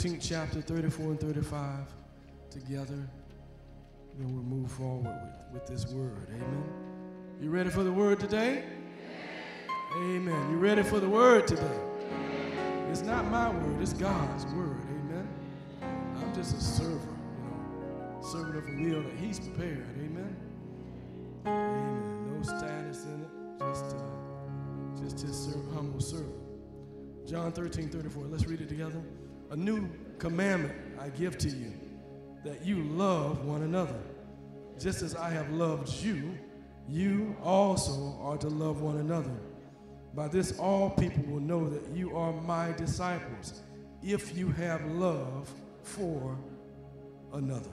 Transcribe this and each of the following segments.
13th chapter, 34 and 35 together. Then we'll move forward with, with this word. Amen. You ready for the word today? Amen. You ready for the word today? It's not my word, it's God's word. Amen. I'm just a server, you know, servant of a meal that He's prepared. Amen. Amen. No status in it, just, uh, just His humble servant. John 13, 34. Let's read it together. A new commandment I give to you that you love one another. Just as I have loved you, you also are to love one another. By this, all people will know that you are my disciples if you have love for another,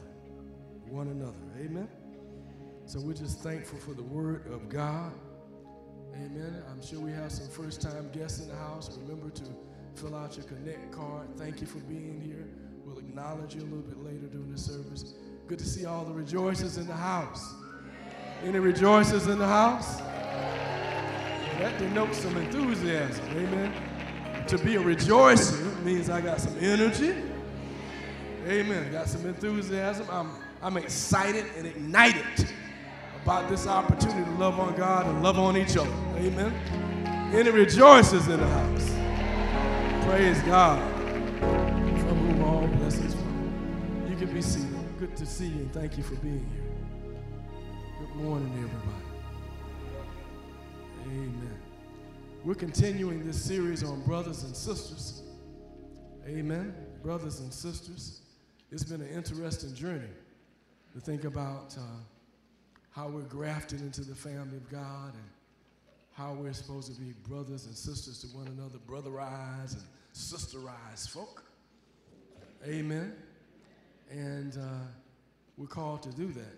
one another. Amen. So we're just thankful for the word of God. Amen. I'm sure we have some first time guests in the house. Remember to fill out your Connect card. Thank you for being here. We'll acknowledge you a little bit later during the service. Good to see all the rejoicers in the house. Any rejoicers in the house? That denotes some enthusiasm. Amen. To be a rejoicer means I got some energy. Amen. Got some enthusiasm. I'm, I'm excited and ignited about this opportunity to love on God and love on each other. Amen. Any rejoicers in the house? Praise God. From whom all blessings flow. You can be seated. Good to see you and thank you for being here. Good morning, everybody. Amen. We're continuing this series on brothers and sisters. Amen. Brothers and sisters. It's been an interesting journey to think about uh, how we're grafted into the family of God and how we're supposed to be brothers and sisters to one another, brotherize and sisterize folk. Amen. And uh, we're called to do that.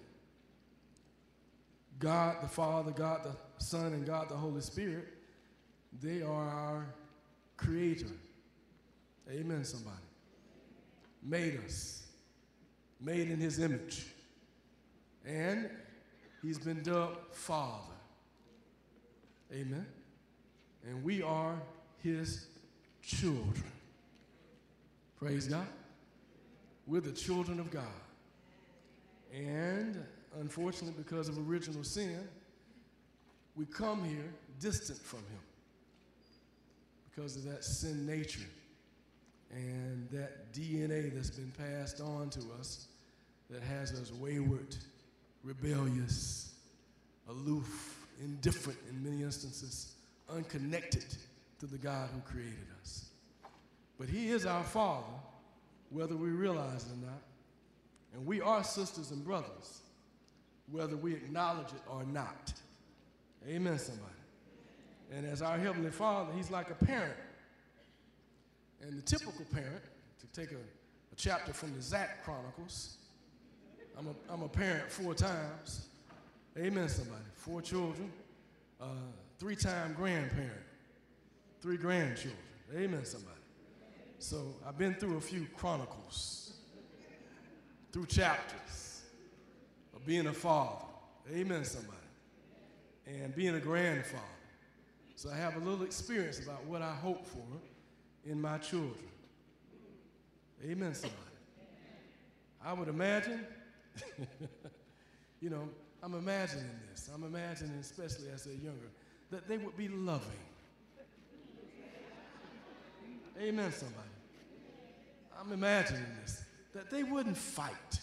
God the Father, God the Son, and God the Holy Spirit, they are our creator. Amen, somebody. Made us, made in his image. And he's been dubbed Father. Amen. And we are his children. Praise God. We're the children of God. And unfortunately, because of original sin, we come here distant from him because of that sin nature and that DNA that's been passed on to us that has us wayward, rebellious, aloof, indifferent in many instances, unconnected to the God who created us. But He is our Father, whether we realize it or not. And we are sisters and brothers, whether we acknowledge it or not. Amen, somebody. And as our Heavenly Father, He's like a parent. And the typical parent, to take a, a chapter from the Zach Chronicles, I'm a, I'm a parent four times. Amen, somebody. Four children, uh, three time grandparent, three grandchildren. Amen, somebody. So I've been through a few chronicles, through chapters of being a father. Amen, somebody. And being a grandfather. So I have a little experience about what I hope for in my children. Amen, somebody. I would imagine, you know, I'm imagining this. I'm imagining, especially as they're younger, that they would be loving. Amen, somebody. I'm imagining this, that they wouldn't fight.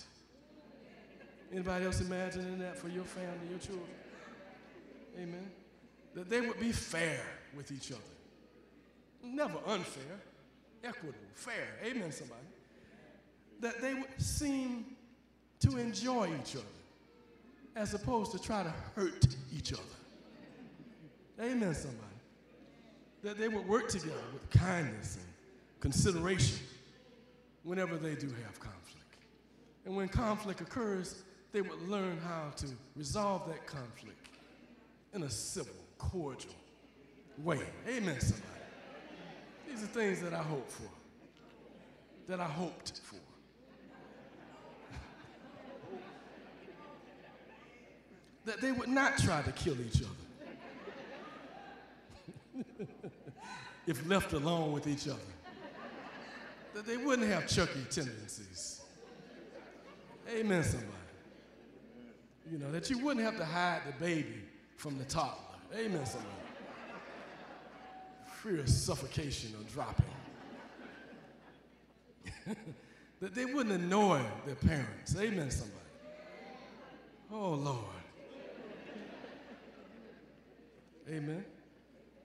Anybody else imagining that for your family, your children? Amen. That they would be fair with each other. Never unfair, equitable, fair. Amen, somebody. That they would seem to enjoy each other as opposed to try to hurt each other. Amen, somebody. That they would work together with kindness and consideration whenever they do have conflict. And when conflict occurs, they would learn how to resolve that conflict in a civil, cordial way. Amen, somebody. These are things that I hope for, that I hoped for. That they would not try to kill each other if left alone with each other. that they wouldn't have Chucky tendencies. Amen, somebody. You know, that you wouldn't have to hide the baby from the toddler. Amen, somebody. Fear of suffocation or dropping. that they wouldn't annoy their parents. Amen, somebody. Oh, Lord. Amen.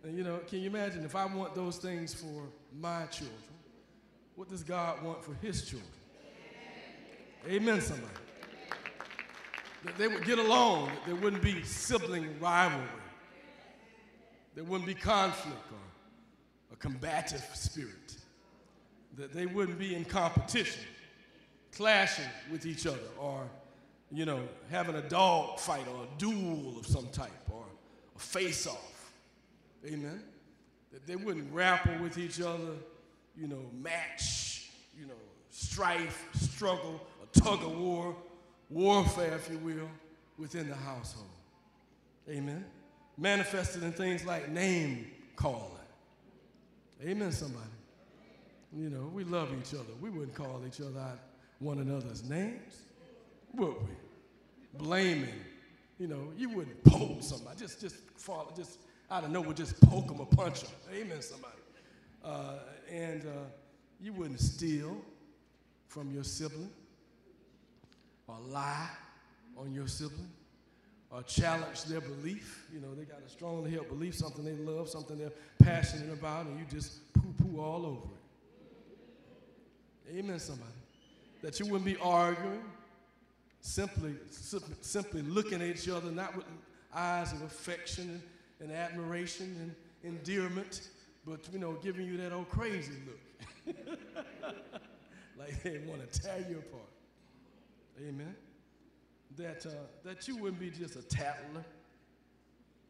And you know, can you imagine if I want those things for my children, what does God want for his children? Amen, somebody. That they would get along, that there wouldn't be sibling rivalry, there wouldn't be conflict or a combative spirit, that they wouldn't be in competition, clashing with each other, or, you know, having a dog fight or a duel of some type, or face off. Amen. That they wouldn't grapple with each other, you know, match, you know, strife, struggle, a tug of war, warfare, if you will, within the household. Amen. Manifested in things like name calling. Amen, somebody. You know, we love each other. We wouldn't call each other out one another's names, would we? Blaming. You know, you wouldn't poke somebody. Just, just fall, just out of nowhere, just poke them or punch them. Amen, somebody. Uh, and uh, you wouldn't steal from your sibling or lie on your sibling or challenge their belief. You know, they got a strongly held belief, something they love, something they're passionate about, and you just poo poo all over it. Amen, somebody. That you wouldn't be arguing, simply, simply looking at each other, not with eyes of affection and, and admiration and endearment, but, you know, giving you that old crazy look. like they want to tear you apart. Amen. That, uh, that you wouldn't be just a tattler,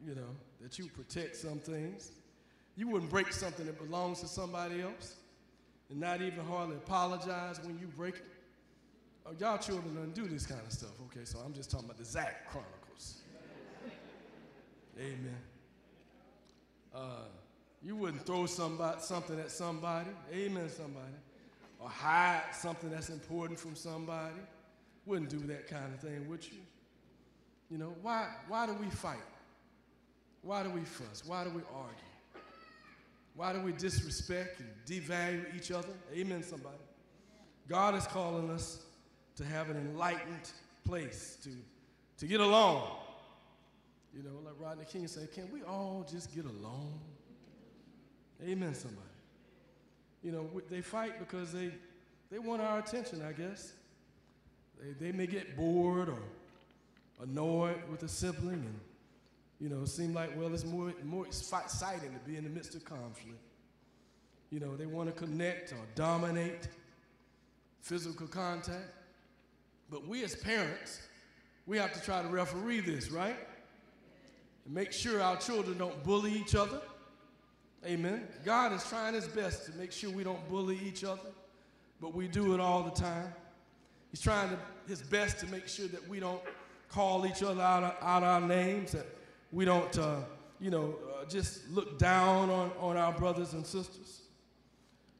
you know, that you protect some things. You wouldn't break something that belongs to somebody else and not even hardly apologize when you break it. Oh, y'all children don't do this kind of stuff, okay? So I'm just talking about the Zach Chronicles. Amen. Uh, you wouldn't throw somebody, something at somebody. Amen, somebody. Or hide something that's important from somebody. Wouldn't do that kind of thing, would you? You know, why, why do we fight? Why do we fuss? Why do we argue? Why do we disrespect and devalue each other? Amen, somebody. God is calling us to have an enlightened place, to, to get along. You know, like Rodney King said, can we all just get along? Amen, somebody. You know, they fight because they, they want our attention, I guess. They, they may get bored or annoyed with a sibling and, you know, seem like, well, it's more, more exciting to be in the midst of conflict. You know, they want to connect or dominate physical contact. But we as parents, we have to try to referee this, right? And make sure our children don't bully each other. Amen. God is trying his best to make sure we don't bully each other, but we do it all the time. He's trying to, his best to make sure that we don't call each other out, of, out our names, that we don't, uh, you know, uh, just look down on, on our brothers and sisters.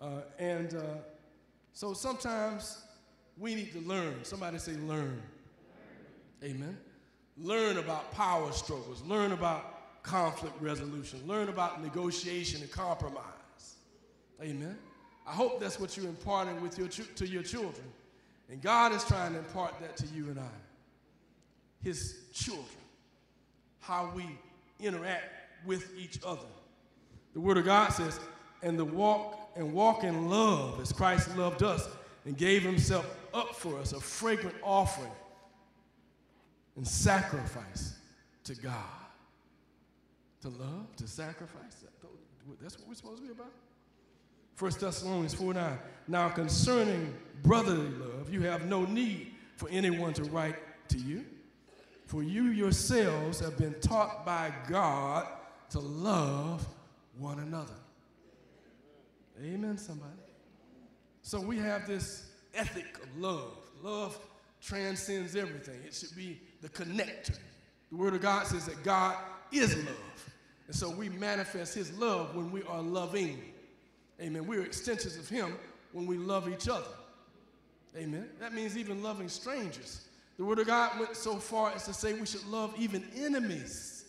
Uh, and uh, so sometimes we need to learn. Somebody say, learn. Amen. Learn about power struggles, learn about conflict resolution, learn about negotiation and compromise. Amen. I hope that's what you're imparting with your to your children. And God is trying to impart that to you and I, His children, how we interact with each other. The Word of God says, and the walk and walk in love as Christ loved us and gave himself up for us, a fragrant offering and sacrifice to God. To love, to sacrifice. That's what we're supposed to be about. 1 Thessalonians 4 9. Now, concerning brotherly love, you have no need for anyone to write to you, for you yourselves have been taught by God to love one another. Amen, somebody. So we have this ethic of love. Love transcends everything, it should be the connector. The Word of God says that God is love. And so we manifest His love when we are loving. Amen. We're extensions of Him when we love each other. Amen. That means even loving strangers. The Word of God went so far as to say we should love even enemies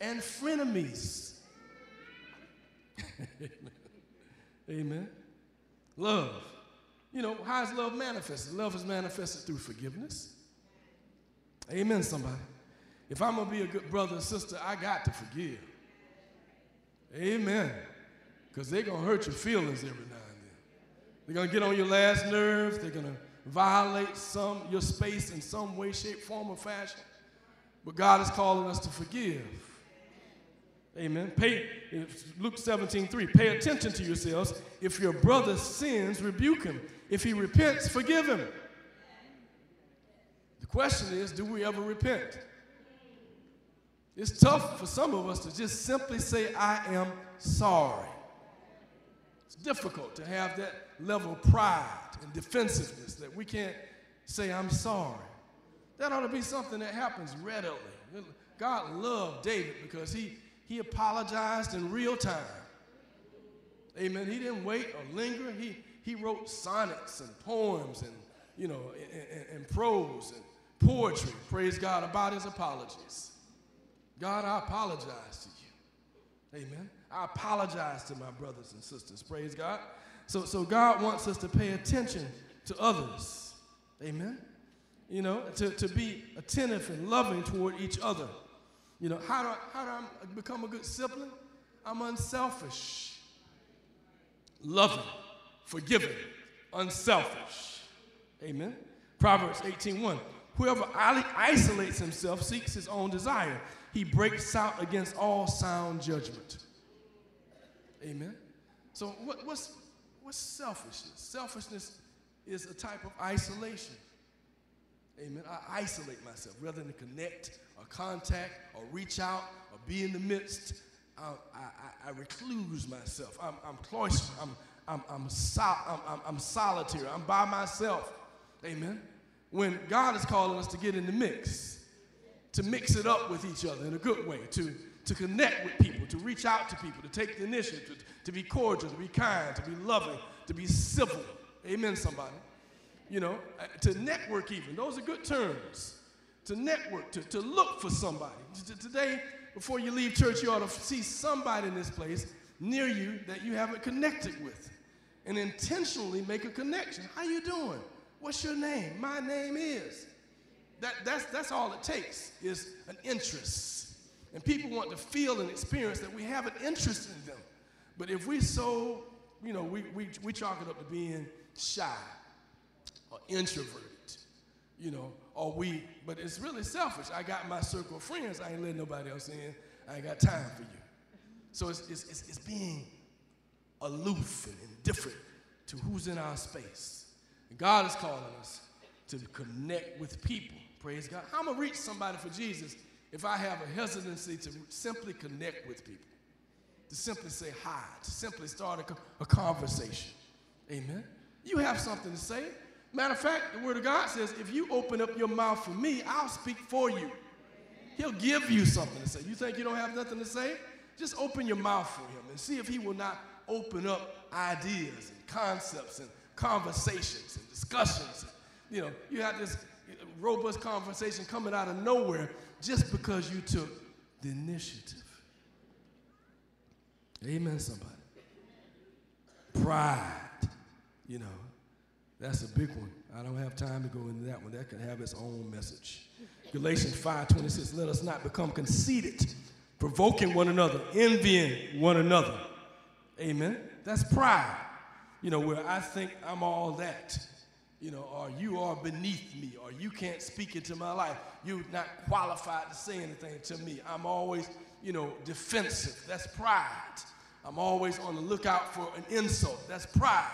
and frenemies. Amen. Love. You know, how is love manifested? Love is manifested through forgiveness. Amen, somebody. If I'm going to be a good brother and sister, I got to forgive. Amen. Because they're going to hurt your feelings every now and then. They're going to get on your last nerves. They're going to violate some your space in some way, shape, form, or fashion. But God is calling us to forgive. Amen. Pay Luke 17, 3. Pay attention to yourselves. If your brother sins, rebuke him. If he repents, forgive him. The question is, do we ever repent? It's tough for some of us to just simply say, I am sorry. It's difficult to have that level of pride and defensiveness that we can't say, I'm sorry. That ought to be something that happens readily. God loved David because he, he apologized in real time. Amen. He didn't wait or linger. He, he wrote sonnets and poems and, you know, and, and, and prose and poetry, praise God, about his apologies. God, I apologize to you. Amen. I apologize to my brothers and sisters. Praise God. So, so God wants us to pay attention to others. Amen. You know, to, to be attentive and loving toward each other. You know, how do, I, how do I become a good sibling? I'm unselfish, loving, forgiving, unselfish. Amen. Proverbs 18:1. Whoever isolates himself seeks his own desire he breaks out against all sound judgment. Amen. So, what, what's, what's selfishness? Selfishness is a type of isolation. Amen. I isolate myself rather than connect or contact or reach out or be in the midst. I, I, I recluse myself. I'm, I'm cloistered. I'm, I'm, I'm, sol- I'm, I'm solitary. I'm by myself. Amen. When God is calling us to get in the mix, to mix it up with each other in a good way, to, to connect with people, to reach out to people, to take the initiative, to, to be cordial, to be kind, to be loving, to be civil. Amen, somebody. You know, uh, to network even. Those are good terms. To network, to, to look for somebody. Today, before you leave church, you ought to see somebody in this place near you that you haven't connected with and intentionally make a connection. How you doing? What's your name? My name is. That, that's, that's all it takes is an interest. And people want to feel and experience that we have an interest in them. But if we so, you know, we, we, we chalk it up to being shy or introverted, you know, or we, but it's really selfish. I got my circle of friends, I ain't letting nobody else in. I ain't got time for you. So it's, it's, it's, it's being aloof and indifferent to who's in our space. God is calling us to connect with people Praise God. How am I going to reach somebody for Jesus if I have a hesitancy to simply connect with people, to simply say hi, to simply start a, a conversation? Amen. You have something to say. Matter of fact, the Word of God says, if you open up your mouth for me, I'll speak for you. He'll give you something to say. You think you don't have nothing to say? Just open your mouth for him and see if he will not open up ideas and concepts and conversations and discussions. You know, you have this robust conversation coming out of nowhere just because you took the initiative. Amen, somebody. Pride, you know, that's a big one. I don't have time to go into that one. That can have its own message. Galatians 5:26, let us not become conceited, provoking one another, envying one another. Amen. That's pride. You know, where I think I'm all that you know, or you are beneath me, or you can't speak into my life. You're not qualified to say anything to me. I'm always, you know, defensive. That's pride. I'm always on the lookout for an insult. That's pride.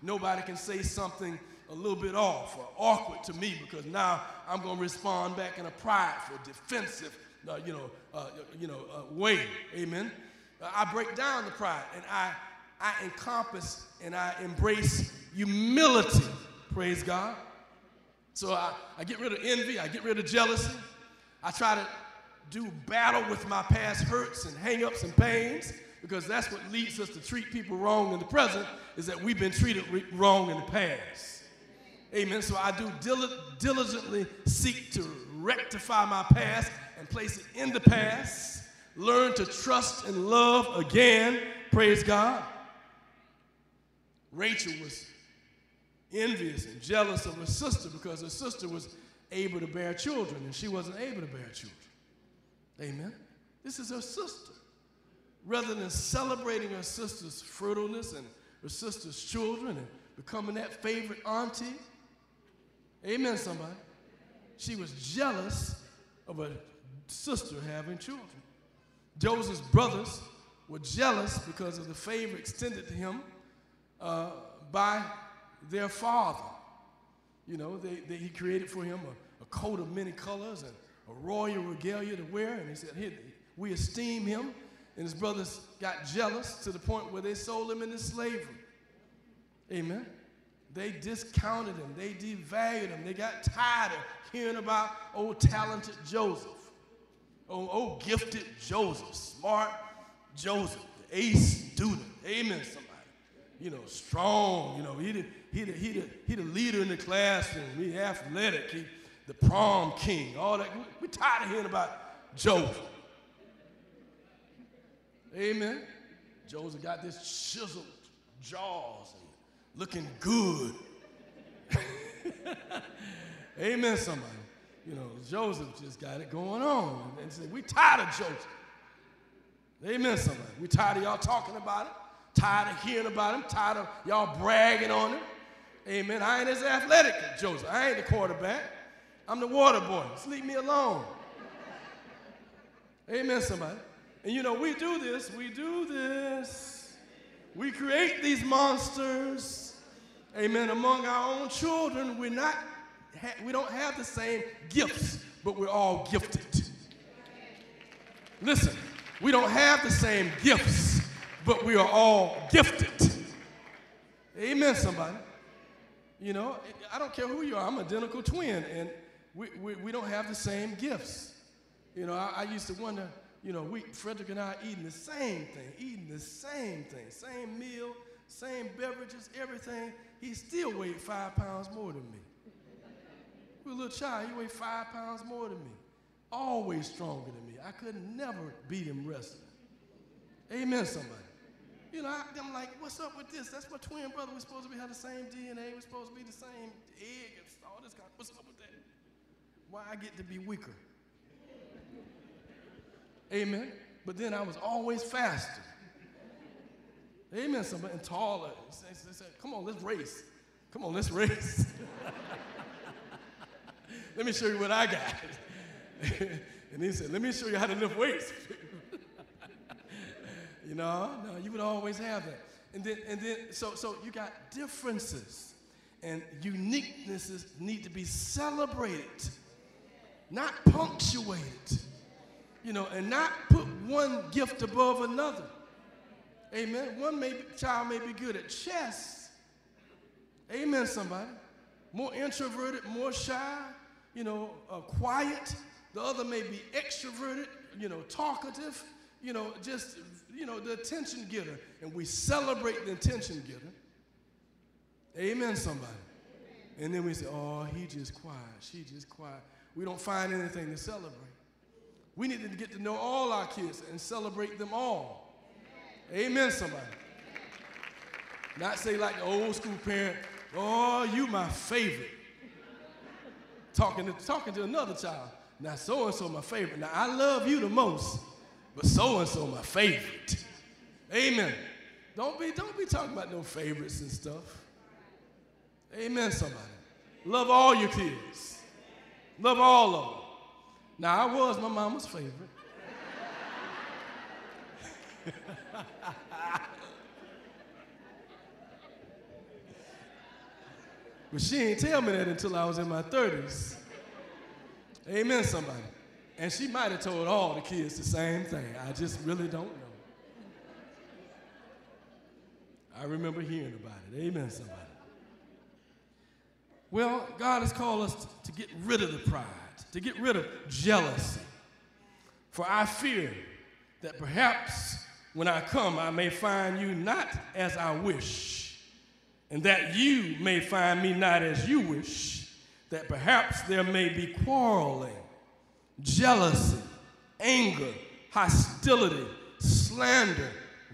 Nobody can say something a little bit off or awkward to me because now I'm going to respond back in a prideful, defensive, uh, you know, uh, you know, uh, way. Amen. I break down the pride and I, I encompass and I embrace humility. Praise God. So I, I get rid of envy, I get rid of jealousy. I try to do battle with my past hurts and hangups and pains because that's what leads us to treat people wrong in the present is that we've been treated wrong in the past. Amen. So I do diligently seek to rectify my past and place it in the past. Learn to trust and love again. Praise God. Rachel was envious and jealous of her sister because her sister was able to bear children and she wasn't able to bear children. Amen. This is her sister. Rather than celebrating her sister's fertileness and her sister's children and becoming that favorite auntie, amen, somebody, she was jealous of her sister having children. Joseph's brothers were jealous because of the favor extended to him uh, by their father. You know, they, they, he created for him a, a, coat of many colors and a royal regalia to wear. And he said, Here, we esteem him. And his brothers got jealous to the point where they sold him into slavery. Amen. They discounted him, they devalued him. They got tired of hearing about old talented Joseph, oh, oh gifted Joseph, smart Joseph, the ace student. Amen, somebody. You know, strong. You know, he did, he the, he the, he the leader in the classroom. He athletic. He the prom king. All that. We, we tired of hearing about Joseph. Amen. Joseph got this chiseled jaws and looking good. Amen, somebody. You know, Joseph just got it going on. And said, we tired of Joseph. Amen, somebody. We tired of y'all talking about it. Tired of hearing about him. Tired of y'all bragging on him. Amen. I ain't as athletic as Joseph. I ain't the quarterback. I'm the water boy. Just leave me alone. Amen, somebody. And you know, we do this. We do this. We create these monsters. Amen. Among our own children, we're not, we don't have the same gifts, but we're all gifted. Listen, we don't have the same gifts, but we are all gifted. Amen, somebody. You know, I don't care who you are, I'm identical twin, and we, we, we don't have the same gifts. You know, I, I, used to wonder, you know, we, Frederick and I eating the same thing, eating the same thing, same meal, same beverages, everything. He still weighed five pounds more than me. We a little child, he weighed five pounds more than me. Always stronger than me. I could never beat him wrestling. Amen, somebody. You know, I, am like, what's up with this? That's my twin brother. We're supposed to be have the same DNA. We're supposed to be the same egg and all this kind. Of, what's up with that? Why I get to be weaker? Amen. But then I was always faster. Amen. Somebody and taller. Come on, let's race. Come on, let's race. Let me show you what I got. and he said, Let me show you how to lift weights. You know, no, you would always have that. And then, and then, so, so you got differences and uniquenesses need to be celebrated, not punctuated. You know, and not put one gift above another. Amen. One may, child may be good at chess. Amen, somebody. More introverted, more shy, you know, uh, quiet. The other may be extroverted, you know, talkative, you know, just you know, the attention getter, and we celebrate the attention getter. Amen, somebody. And then we say, oh, he just quiet, she just quiet. We don't find anything to celebrate. We need to get to know all our kids and celebrate them all. Amen, somebody. Not say like the old school parent, oh, you my favorite. Talking to, talking to another child. Now, so and so my favorite. Now, I love you the most but so and so my favorite. Amen. Don't be, don't be talking about no favorites and stuff. Amen, somebody. Love all your kids. Love all of them. Now, I was my mama's favorite. but she ain't tell me that until I was in my 30s. Amen, somebody. And she might have told all the kids the same thing. I just really don't know. I remember hearing about it. Amen, somebody. Well, God has called us to get rid of the pride, to get rid of jealousy. For I fear that perhaps when I come, I may find you not as I wish, and that you may find me not as you wish, that perhaps there may be quarreling, jealousy, anger, hostility, slander,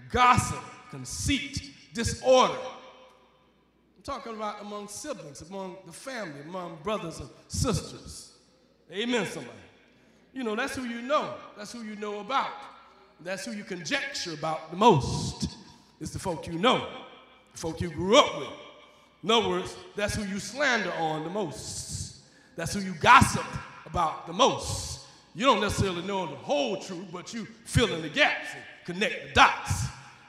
gossip, conceit, disorder. I'm talking about among siblings, among the family, among brothers and sisters. Amen, somebody. You know, that's who you know. That's who you know about. That's who you conjecture about the most. It's the folk you know, folk you grew up with. In other words, that's who you slander on the most. That's who you gossip about the most. You don't necessarily know the whole truth, but you fill in the gaps and connect the dots.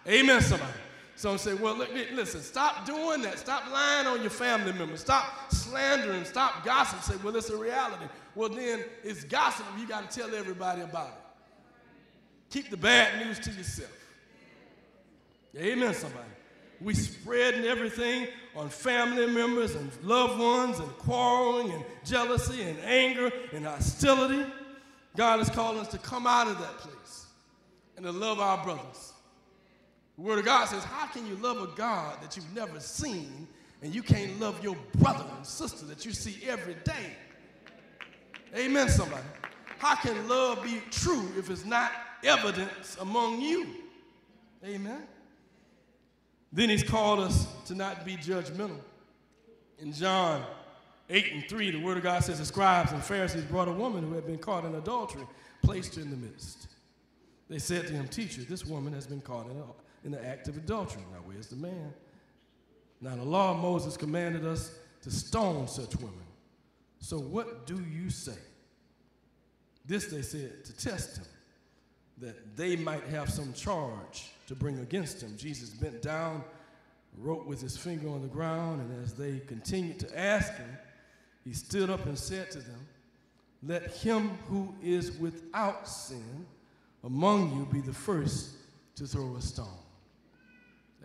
Amen, somebody. Some say, well, listen, stop doing that. Stop lying on your family members. Stop slandering. Stop gossiping. Say, well, it's a reality. Well, then it's gossip. You got to tell everybody about it. Keep the bad news to yourself. Amen, somebody. We spreading everything on family members and loved ones and quarreling and jealousy and anger and hostility. God is calling us to come out of that place and to love our brothers. The Word of God says, How can you love a God that you've never seen and you can't love your brother and sister that you see every day? Amen, somebody. How can love be true if it's not evidence among you? Amen. Then he's called us to not be judgmental. In John 8 and 3, the Word of God says the scribes and Pharisees brought a woman who had been caught in adultery, placed her in the midst. They said to him, Teacher, this woman has been caught in, a, in the act of adultery. Now, where's the man? Now, the law of Moses commanded us to stone such women. So, what do you say? This they said to test him, that they might have some charge to bring against him. Jesus bent down, wrote with his finger on the ground, and as they continued to ask him, he stood up and said to them, Let him who is without sin among you be the first to throw a stone.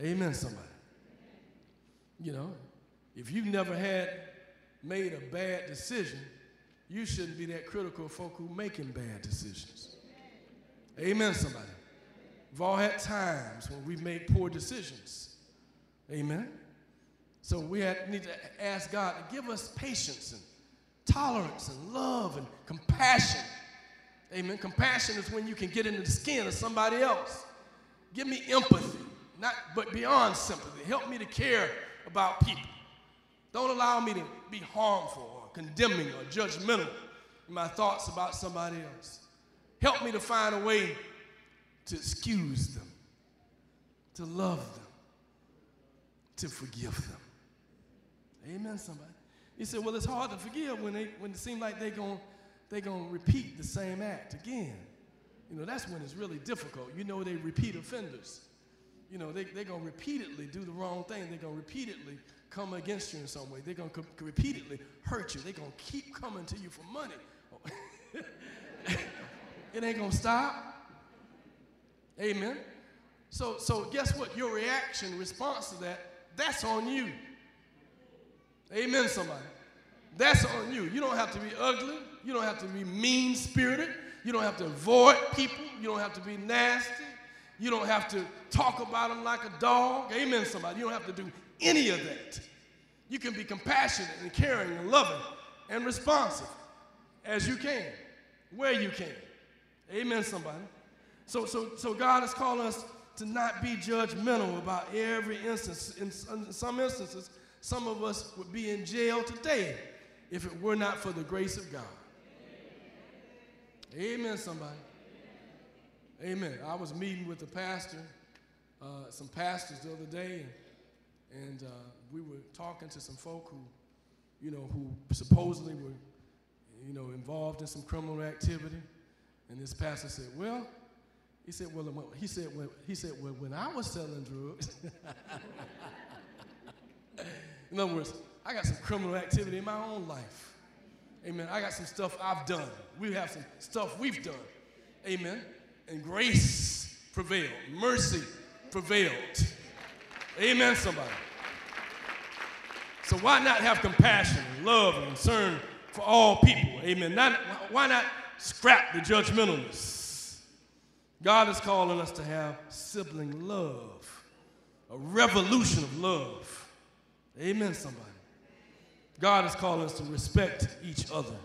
Amen, somebody. You know, if you've never had made a bad decision, you shouldn't be that critical of folk who making bad decisions. Amen, somebody. We've all had times when we've made poor decisions. Amen. So we have, need to ask God to give us patience and tolerance and love and compassion. Amen. Compassion is when you can get into the skin of somebody else. Give me empathy, not but beyond sympathy. Help me to care about people. Don't allow me to be harmful or condemning or judgmental in my thoughts about somebody else. Help me to find a way to excuse them, to love them, to forgive them. Amen, somebody. He said, well, it's hard to forgive when, they, when it seems like they're going they gonna repeat the same act again. You know, that's when it's really difficult. You know, they repeat offenders. You know, they, they're going to repeatedly do the wrong thing. They're going to repeatedly come against you in some way. They're going to repeatedly hurt you. They're going to keep coming to you for money. it ain't going to stop. Amen. So, so guess what? Your reaction, response to that, that's on you. Amen, somebody. That's on you. You don't have to be ugly. You don't have to be mean spirited. You don't have to avoid people. You don't have to be nasty. You don't have to talk about them like a dog. Amen, somebody. You don't have to do any of that. You can be compassionate and caring and loving and responsive as you can, where you can. Amen, somebody. So, so, so God is calling us to not be judgmental about every instance. In, some instances, some of us would be in jail today if it were not for the grace of God. Amen, somebody. Amen. I was meeting with a pastor, uh, some pastors the other day, and, and uh, we were talking to some folk who, you know, who supposedly were, you know, involved in some criminal activity. And this pastor said, "Well," he said, "Well, he said, well, he said, well, when I was selling drugs." In other words, I got some criminal activity in my own life. Amen. I got some stuff I've done. We have some stuff we've done. Amen. And grace prevailed, mercy prevailed. Amen, somebody. So why not have compassion, love, and concern for all people? Amen. Not, why not scrap the judgmentalness? God is calling us to have sibling love, a revolution of love. Amen, somebody. God is calling us to respect each other,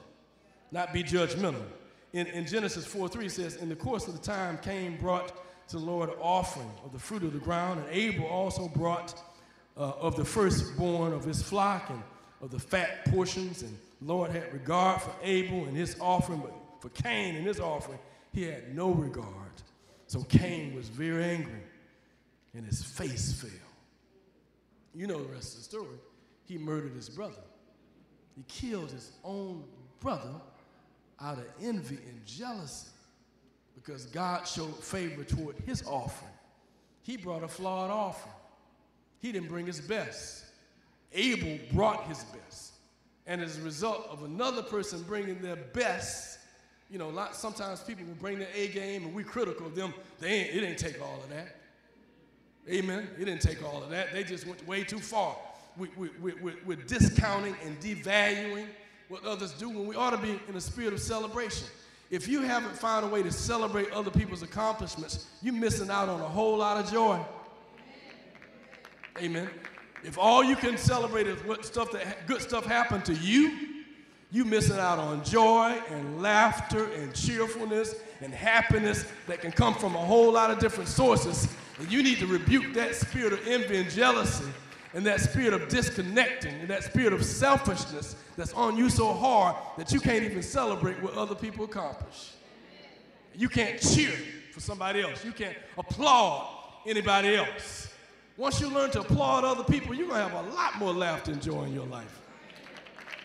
not be judgmental. In, in Genesis 4 3 says, In the course of the time, Cain brought to the Lord an offering of the fruit of the ground, and Abel also brought uh, of the firstborn of his flock and of the fat portions. And Lord had regard for Abel and his offering, but for Cain and his offering, he had no regard. So Cain was very angry, and his face fell. You know the rest of the story. He murdered his brother. He killed his own brother out of envy and jealousy because God showed favor toward his offering. He brought a flawed offering. He didn't bring his best. Abel brought his best. And as a result of another person bringing their best, you know, lot, sometimes people will bring their A game and we critical of them. They ain't, it didn't take all of that. Amen. It didn't take all of that. They just went way too far. We, we, we, we, we're discounting and devaluing what others do when we ought to be in a spirit of celebration. If you haven't found a way to celebrate other people's accomplishments, you're missing out on a whole lot of joy. Amen. If all you can celebrate is what stuff that good stuff happened to you, you missing out on joy and laughter and cheerfulness and happiness that can come from a whole lot of different sources. And you need to rebuke that spirit of envy and jealousy and that spirit of disconnecting and that spirit of selfishness that's on you so hard that you can't even celebrate what other people accomplish. You can't cheer for somebody else. You can't applaud anybody else. Once you learn to applaud other people, you're going to have a lot more laughter and joy in your life.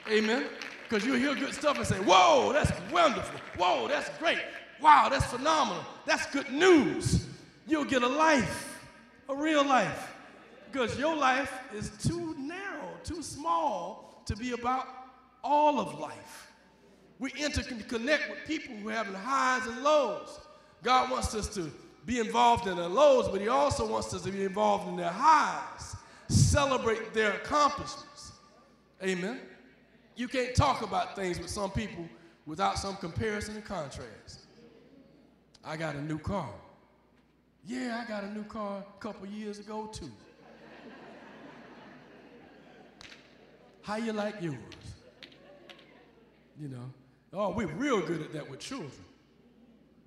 Amen? Because you'll hear good stuff and say, Whoa, that's wonderful. Whoa, that's great. Wow, that's phenomenal. That's good news. You'll get a life, a real life. Because your life is too narrow, too small to be about all of life. We interconnect with people who are having highs and lows. God wants us to be involved in their lows, but He also wants us to be involved in their highs, celebrate their accomplishments. Amen. You can't talk about things with some people without some comparison and contrast. I got a new car. Yeah, I got a new car a couple years ago too. How you like yours? You know. Oh, we're real good at that with children.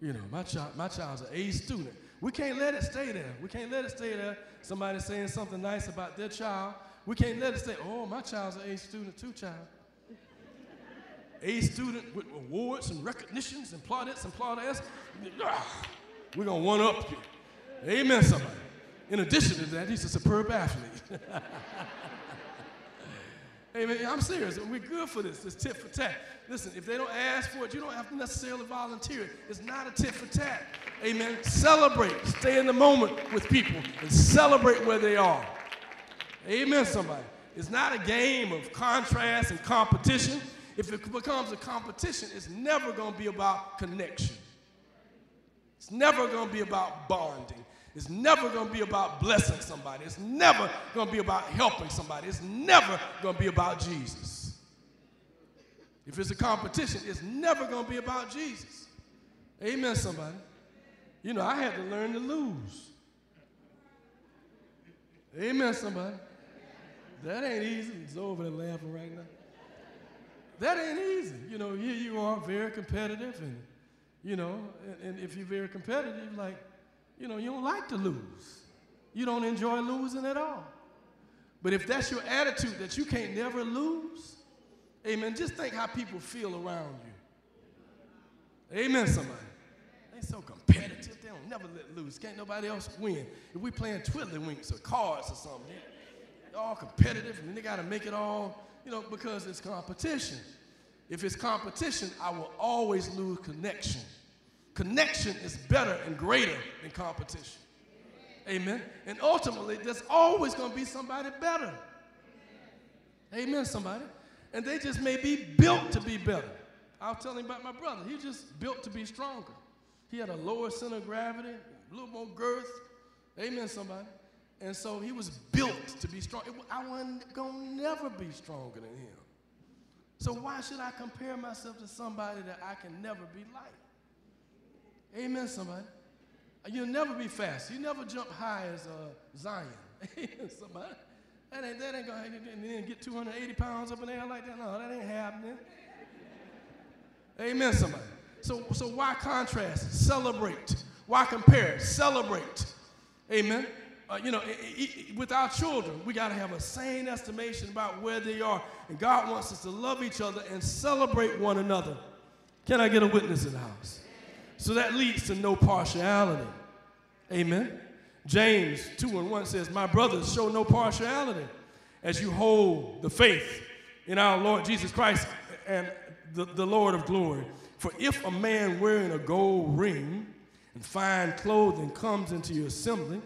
You know, my child, my child's an A student. We can't let it stay there. We can't let it stay there. Somebody saying something nice about their child. We can't let it stay. Oh, my child's an A student too, child. A student with awards and recognitions and plaudits and plaudits. We're gonna one up you. Amen, somebody. In addition to that, he's a superb athlete. Amen. I'm serious. We're good for this. It's tit for tat. Listen, if they don't ask for it, you don't have to necessarily volunteer it. It's not a tit for tat. Amen. Celebrate. Stay in the moment with people and celebrate where they are. Amen, somebody. It's not a game of contrast and competition. If it becomes a competition, it's never going to be about connection. It's never going to be about bonding. It's never going to be about blessing somebody. It's never going to be about helping somebody. It's never going to be about Jesus. If it's a competition, it's never going to be about Jesus. Amen, somebody. You know, I had to learn to lose. Amen, somebody. That ain't easy. It's over there laughing right now. That ain't easy. You know, here you are, very competitive, and, you know, and, and if you're very competitive, like, you know, you don't like to lose. You don't enjoy losing at all. But if that's your attitude that you can't never lose, amen, just think how people feel around you. Amen, somebody. They so competitive, they don't never let lose. Can't nobody else win. If we playing Twiddlywinks or cards or something, they're all competitive and they got to make it all, you know, because it's competition. If it's competition, I will always lose connection. Connection is better and greater than competition. Amen. And ultimately, there's always going to be somebody better. Amen, somebody. And they just may be built to be better. I was telling about my brother. He just built to be stronger. He had a lower center of gravity, a little more girth. Amen, somebody. And so he was built to be strong. I wasn't going to never be stronger than him. So why should I compare myself to somebody that I can never be like? Amen, somebody. You'll never be fast. You never jump high as uh, Zion. Somebody. That ain't, that ain't gonna and then get 280 pounds up in the air like that. No, that ain't happening. Amen, somebody. So, so why contrast? Celebrate. Why compare? Celebrate. Amen. Uh, you know, with our children, we got to have a sane estimation about where they are. And God wants us to love each other and celebrate one another. Can I get a witness in the house? So that leads to no partiality. Amen. James 2 and 1 says, My brothers, show no partiality as you hold the faith in our Lord Jesus Christ and the, the Lord of glory. For if a man wearing a gold ring and fine clothing comes into your assembly,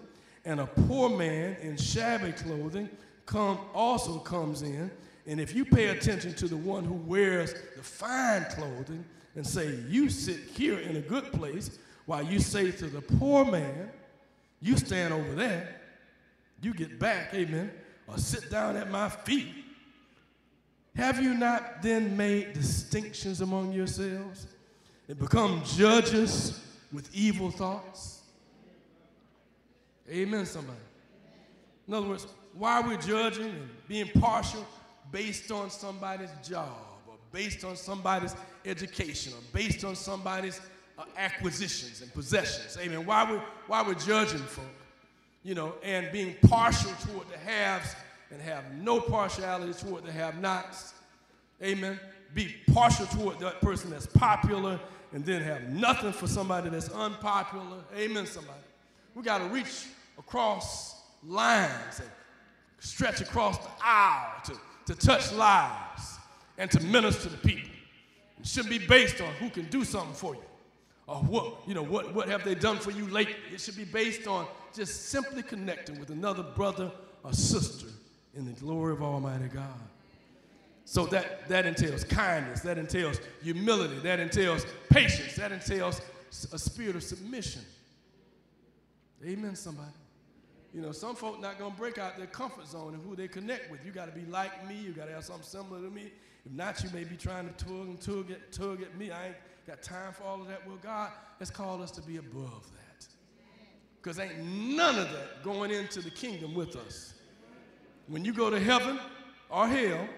and a poor man in shabby clothing come, also comes in, and if you pay attention to the one who wears the fine clothing and say, You sit here in a good place, while you say to the poor man, You stand over there, you get back, amen, or sit down at my feet. Have you not then made distinctions among yourselves and become judges with evil thoughts? Amen, somebody. In other words, why are we're judging and being partial based on somebody's job or based on somebody's education or based on somebody's uh, acquisitions and possessions. Amen. Why we're, why we're judging folk, you know, and being partial toward the haves and have no partiality toward the have nots. Amen. Be partial toward that person that's popular and then have nothing for somebody that's unpopular. Amen, somebody. We got to reach across lines and stretch across the aisle to, to touch lives and to minister to people. It shouldn't be based on who can do something for you or what, you know, what, what have they done for you lately. It should be based on just simply connecting with another brother or sister in the glory of Almighty God. So that, that entails kindness, that entails humility, that entails patience, that entails a spirit of submission. Amen, somebody. You know, some folk not gonna break out their comfort zone and who they connect with. You got to be like me. You got to have something similar to me. If not, you may be trying to tug and tug at, tug at me. I ain't got time for all of that. Well, God has called us to be above that. Because ain't none of that going into the kingdom with us. When you go to heaven or hell,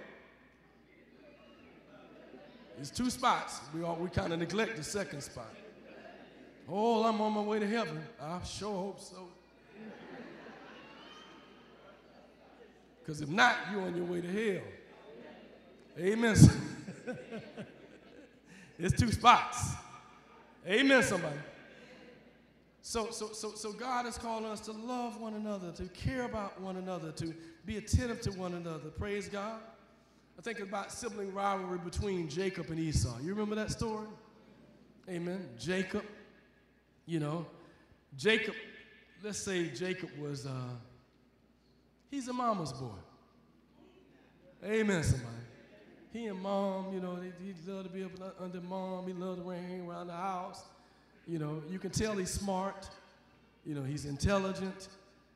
there's two spots. We, all, we kind of neglect the second spot. Oh, I'm on my way to heaven. I sure hope so. Because if not, you're on your way to hell. Amen. it's two spots. Amen, somebody. So, so, so, so God is calling us to love one another, to care about one another, to be attentive to one another. Praise God. I think about sibling rivalry between Jacob and Esau. You remember that story? Amen. Jacob, you know, Jacob, let's say Jacob was uh, He's a mama's boy. Amen, somebody. He and mom, you know, he, loved to be up under mom. He loved to hang around the house. You know, you can tell he's smart. You know, he's intelligent.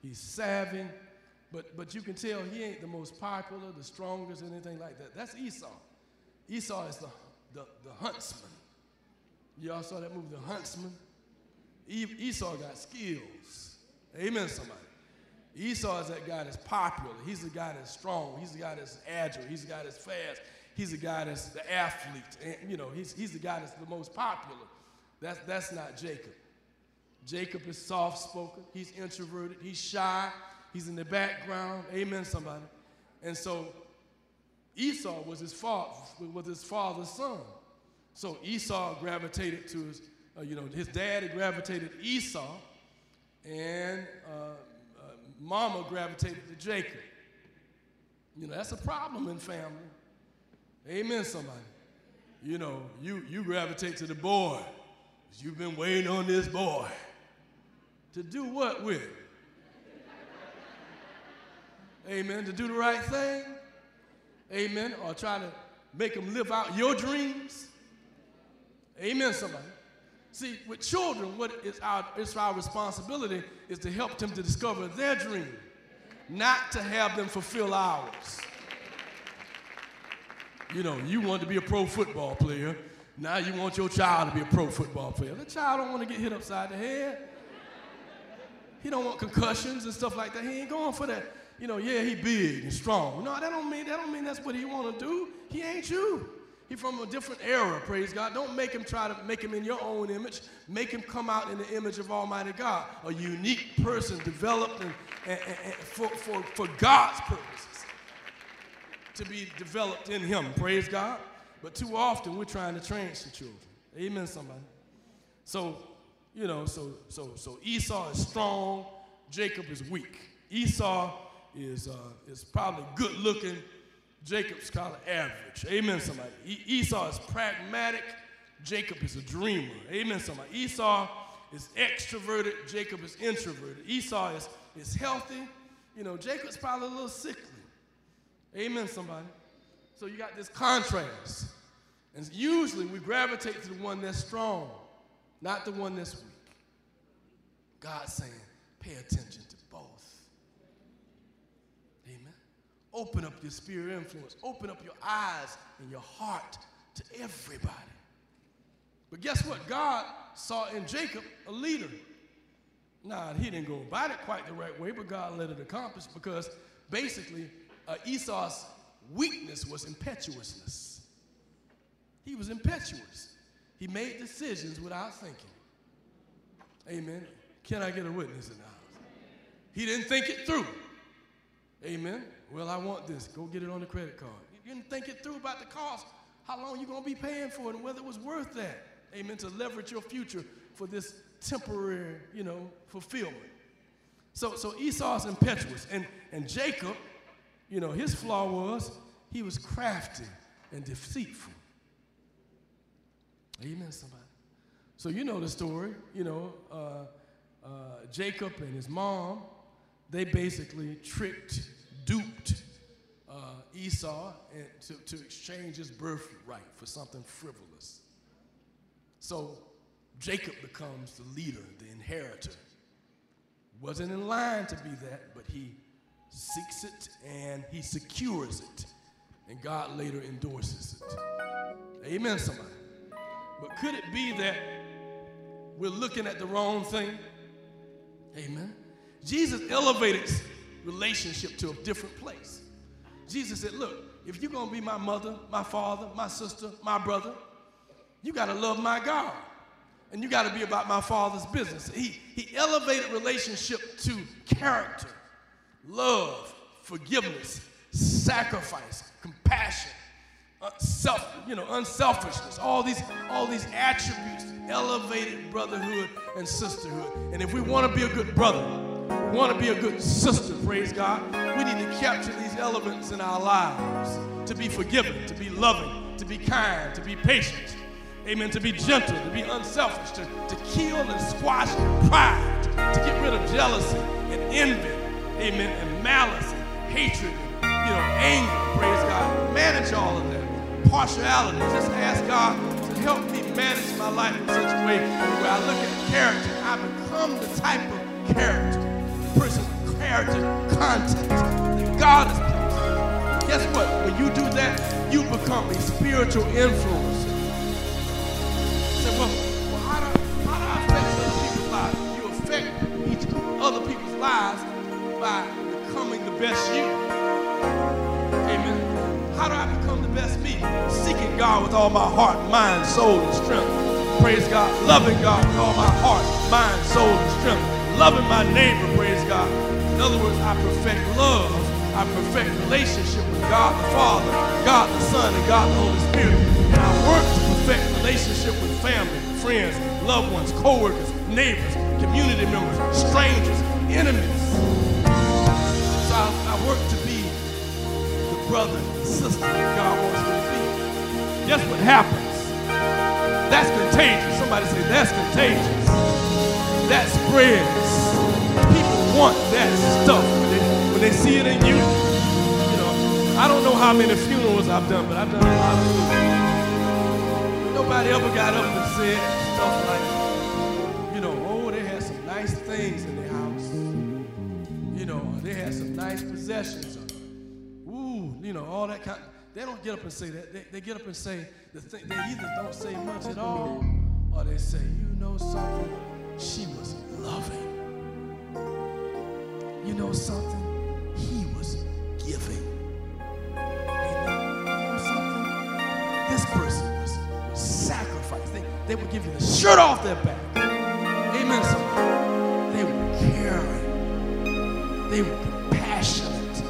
He's savvy. But, but you can tell he ain't the most popular, the strongest, anything like that. That's Esau. Esau is the, the, the huntsman. Y'all saw that movie, The Huntsman? Esau got skills. Amen, somebody. Esau is that guy that's popular. He's the guy that's strong. He's the guy that's agile. He's the guy that's fast. He's the guy that's the athlete. And, you know, he's, he's the guy that's the most popular. That's, that's not Jacob. Jacob is soft spoken. He's introverted. He's shy. He's in the background. Amen, somebody. And so Esau was his father, was his father's son. So Esau gravitated to his, uh, you know, his daddy gravitated Esau, and uh, mama gravitated to Jacob. You know, that's a problem in family. Amen, somebody. You know, you, you gravitate to the boy. You've been waiting on this boy. To do what with? Amen. To do the right thing. Amen. Or try to make them live out your dreams. Amen, somebody. See, with children, what is our, it's our responsibility is to help them to discover their dream, not to have them fulfill ours. You know, you want to be a pro football player. Now you want your child to be a pro football player. The child don't want to get hit upside the head. He don't want concussions and stuff like that. He ain't going for that. You know, yeah, he big and strong. No, that don't mean that don't mean that's what he want to do. He ain't you. He from a different era, praise God. Don't make him try to make him in your own image. Make him come out in the image of Almighty God. A unique person developed and, and, and for, for, for God's purposes to be developed in him, praise God. But too often we're trying to train the children. Amen, somebody. So, you know, so so so Esau is strong, Jacob is weak. Esau is uh, is probably good looking Jacob's kind of average. Amen, somebody. Esau is pragmatic. Jacob is a dreamer. Amen, somebody. Esau is extroverted. Jacob is introverted. Esau is, is healthy. You know, Jacob's probably a little sickly. Amen, somebody. So you got this contrast. And usually we gravitate to the one that's strong, not the one that's weak. God's saying, pay attention to Open up your sphere influence. Open up your eyes and your heart to everybody. But guess what? God saw in Jacob a leader. Nah, he didn't go about it quite the right way, but God let it accomplish because basically uh, Esau's weakness was impetuousness. He was impetuous. He made decisions without thinking. Amen. Can I get a witness in the house? He didn't think it through. Amen. Well, I want this. Go get it on the credit card. You didn't think it through about the cost, how long you going to be paying for it, and whether it was worth that. Amen. To leverage your future for this temporary, you know, fulfillment. So, so Esau's impetuous. And, and Jacob, you know, his flaw was he was crafty and deceitful. Amen, somebody. So you know the story. You know, uh, uh, Jacob and his mom, they basically tricked duped uh, Esau to, to exchange his birthright for something frivolous. So Jacob becomes the leader, the inheritor. Wasn't in line to be that, but he seeks it and he secures it. And God later endorses it. Amen, somebody. But could it be that we're looking at the wrong thing? Amen. Jesus elevated relationship to a different place. Jesus said, Look, if you're going to be my mother, my father, my sister, my brother, you got to love my God. And you got to be about my father's business. He, he elevated relationship to character, love, forgiveness, sacrifice, compassion, uh, self, you know, unselfishness, all these, all these attributes elevated brotherhood and sisterhood. And if we want to be a good brother, want to be a good sister, praise God, we need to capture these elements in our lives to be forgiving, to be loving, to be kind, to be patient, amen, to be gentle, to be unselfish, to, to kill and squash pride, to get rid of jealousy and envy, amen, and malice and hatred and, you know, anger, praise God. Manage all of that. Partiality, just ask God to help me manage my life in such a way where I look at character, I become the type of character person character content that God has placed. Guess what? When you do that, you become a spiritual influencer. Say, well, well how, do, how do I affect other people's lives? You affect each other people's lives by becoming the best you. Amen. How do I become the best me? Seeking God with all my heart, mind, soul, and strength. Praise God. Loving God with all my heart, mind, soul, and strength loving my neighbor, praise God. In other words, I perfect love. I perfect relationship with God the Father, God the Son, and God the Holy Spirit. And I work to perfect relationship with family, friends, loved ones, co-workers, neighbors, community members, strangers, enemies. So I, I work to be the brother sister that God wants me to be. Guess what happens? That's contagious. Somebody say, that's contagious. That spreads want that stuff when they, when they see it in you. You know, I don't know how many funerals I've done, but I've done a lot of funerals. Nobody ever got up and said stuff like, you know, oh, they had some nice things in their house. You know, they had some nice possessions. Ooh, you know, all that kind. They don't get up and say that. They, they get up and say the thing. They either don't say much at all, or they say, you know something, she was loving. You know something? He was giving. You know something? This person was, sacrificed. They, they would give you the shirt off their back. Amen. Somebody. They were caring. They were compassionate.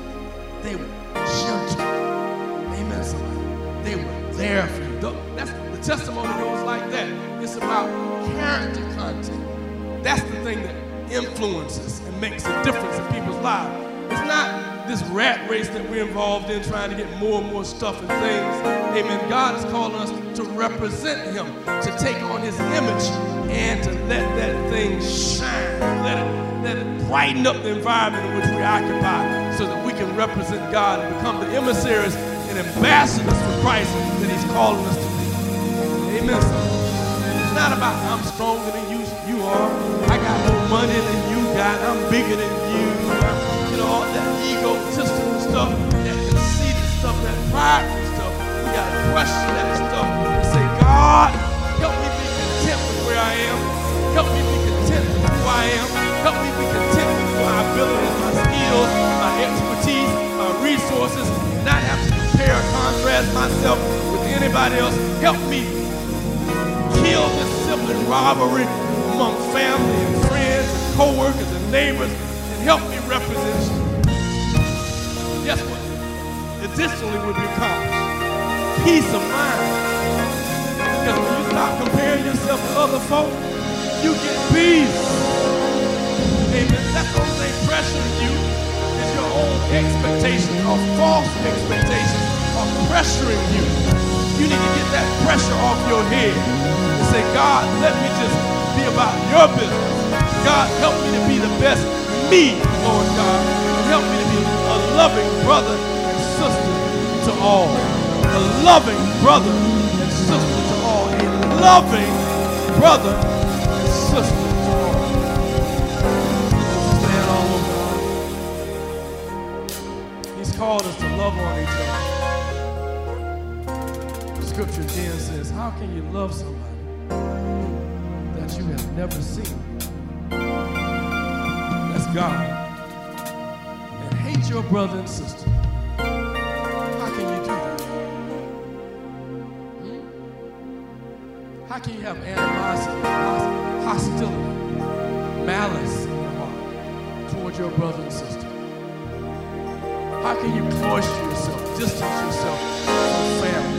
They were gentle. Amen. Somebody. They were there for you. That's the testimony goes like that. It's about character content. That's the thing that influences makes a difference in people's lives. It's not this rat race that we're involved in trying to get more and more stuff and things. Amen. God is calling us to represent Him, to take on His image, and to let that thing shine. Let it, let it brighten up the environment in which we occupy so that we can represent God and become the emissaries and ambassadors for Christ that He's calling us to be. Amen. It's not about I'm stronger than you, bigger than you. You know, all that egotistical stuff, that conceited stuff, that prideful stuff. We got to question that stuff and say, God, help me be content with where I am. Help me be content with who I am. Help me be content with my abilities, my skills, my expertise, my resources, not have to compare or contrast myself with anybody else. Help me kill this sibling rivalry among family co-workers and neighbors and help me represent you. Guess what? Additionally would be accomplished. Peace of mind. Because when you stop comparing yourself to other folks, you get peace. Amen. That's the only thing pressuring you is your own expectations or false expectations are pressuring you. You need to get that pressure off your head and say, God, let me just be about your business. God, help me to be the best me, Lord God. Help me to be a loving brother and sister to all. A loving brother and sister to all. A loving brother and sister called us to love on each other. Scripture again says, How can you love somebody that you have never seen? God. And hate your brother and sister. How can you do that? Hmm? How can you have animosity, hostility, malice in your heart toward your brother and sister? How can you cloister yourself, distance yourself from family?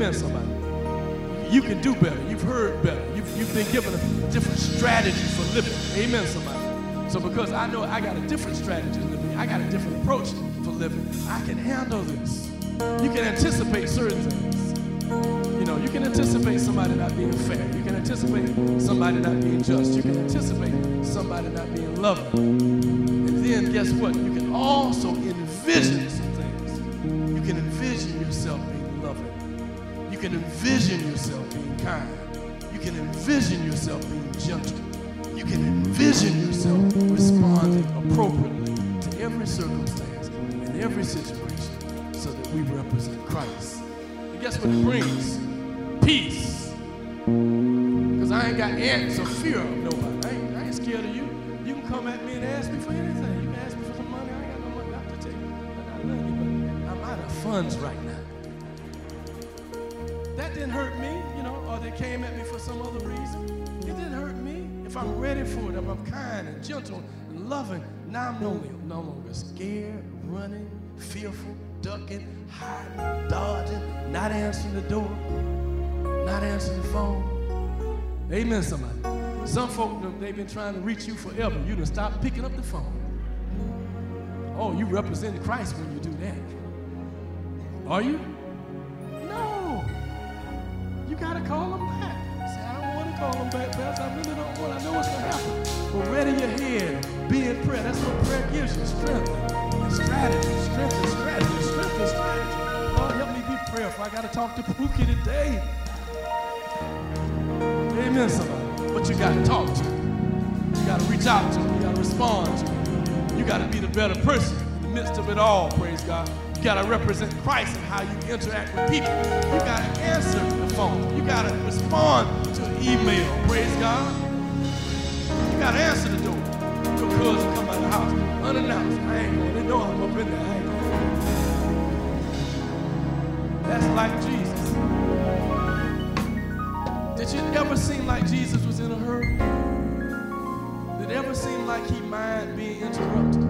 Amen, somebody. You can do better. You've heard better. You've, you've been given a different strategy for living. Amen, somebody. So because I know I got a different strategy for living, I got a different approach for living, I can handle this. You can anticipate certain things. You know, you can anticipate somebody not being fair. You can anticipate somebody not being just. You can anticipate somebody not being loving. And then guess what? You can also envision some things. You can envision yourself can envision yourself being kind. You can envision yourself being gentle. You can envision yourself responding appropriately to every circumstance and every situation so that we represent Christ. And guess what it brings? Peace. Because I ain't got ants or fear of nobody. I ain't, I ain't scared of you. You can come at me and ask me for anything. You can ask me for some money. I ain't got no money. Have to take. But I love you, but I'm out of funds right now. Came at me for some other reason. It didn't hurt me. If I'm ready for it, if I'm kind and gentle and loving, now I'm no, no longer scared, running, fearful, ducking, hiding, dodging, not answering the door, not answering the phone. Amen, somebody. Some folk, they've been trying to reach you forever. You done stop picking up the phone. Oh, you represent Christ when you do that. Are you? You got to call them back. Say, I don't want to call them back, Pastor. I really don't want. I know what's going to happen. But ready your head. Be in prayer. That's what prayer gives you. Strength strategy. Strength and strategy. Strength and strategy. Lord, help me be prayerful. I got to talk to Pookie today. Amen, somebody. But you got to talk to him. You got to reach out to him. You got to respond to him. You got to be the better person in the midst of it all, praise God. You got to represent Christ in how you interact with people. You got to answer You got to respond to email. Praise God. You got to answer the door. Your cousin come out of the house unannounced. I ain't going. They know I'm up in there. I ain't going. That's like Jesus. Did you ever seem like Jesus was in a hurry? Did it ever seem like he mind being interrupted?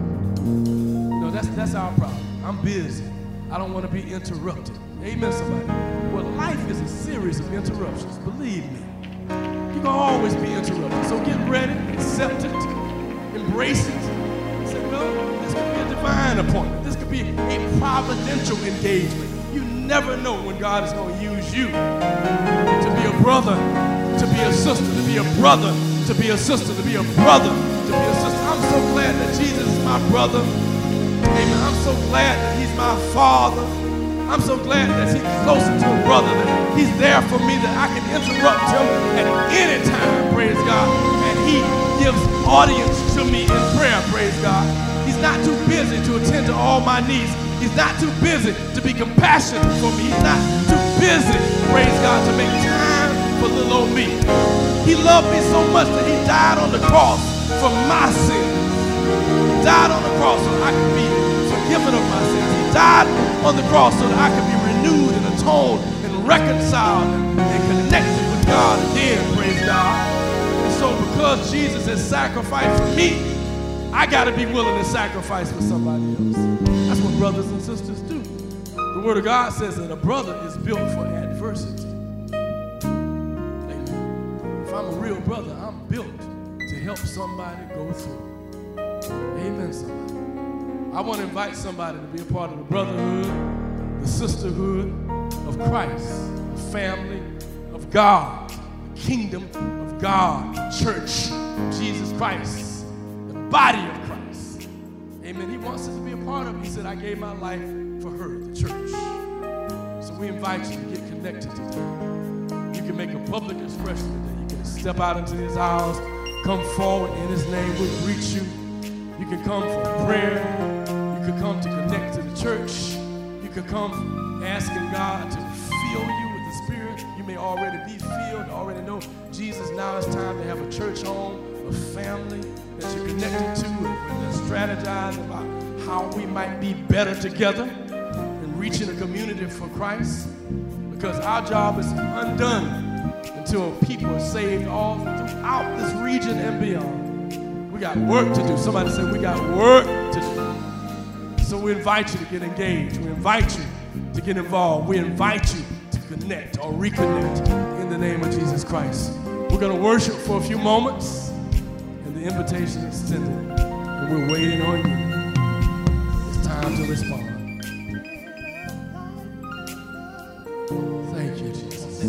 No, that's that's our problem. I'm busy. I don't want to be interrupted. Amen, somebody. Well, life is a series of interruptions. Believe me. You're gonna always be interrupted. So get ready, accept it, embrace it. Say, well, this could be a divine appointment. This could be a providential engagement. You never know when God is going to use you to be a brother, to be a sister, to be a brother, to be a sister, to be a brother, to be a sister. I'm so glad that Jesus is my brother. Amen. I'm so glad that he's my father. I'm so glad that he's closer to a brother, that he's there for me, that I can interrupt him at any time, praise God. And he gives audience to me in prayer, praise God. He's not too busy to attend to all my needs. He's not too busy to be compassionate for me. He's not too busy, praise God, to make time for little old me. He loved me so much that he died on the cross for my sins. He died on the cross so I could be forgiven of my sins. He died on the cross so that I could be renewed and atoned and reconciled and, connected with God again, praise God. And so because Jesus has sacrificed for me, I got to be willing to sacrifice for somebody else. That's what brothers and sisters do. The Word of God says that a brother is built for adversity. If I'm a real brother, I'm built to help somebody go through. Amen, somebody. I want to invite somebody to be a part of the brotherhood, the sisterhood of Christ, the family of God, the kingdom of God, the church of Jesus Christ, the body of Christ. Amen. He wants us to be a part of it. He said, I gave my life for her, the church. So we invite you to get connected today. You can make a public expression today. You can step out into his aisles, come forward in his name. We'll greet you. You can come for prayer. You can come to connect to the church. You could come asking God to fill you with the Spirit. You may already be filled, already know Jesus. Now it's time to have a church home, a family that you're connected to, and strategize about how we might be better together in reaching a community for Christ. Because our job is undone until people are saved all throughout this region and beyond. We got work to do. Somebody said we got work. So we invite you to get engaged. We invite you to get involved. We invite you to connect or reconnect in the name of Jesus Christ. We're going to worship for a few moments, and the invitation is extended, and we're waiting on you. It's time to respond. Thank you, Jesus.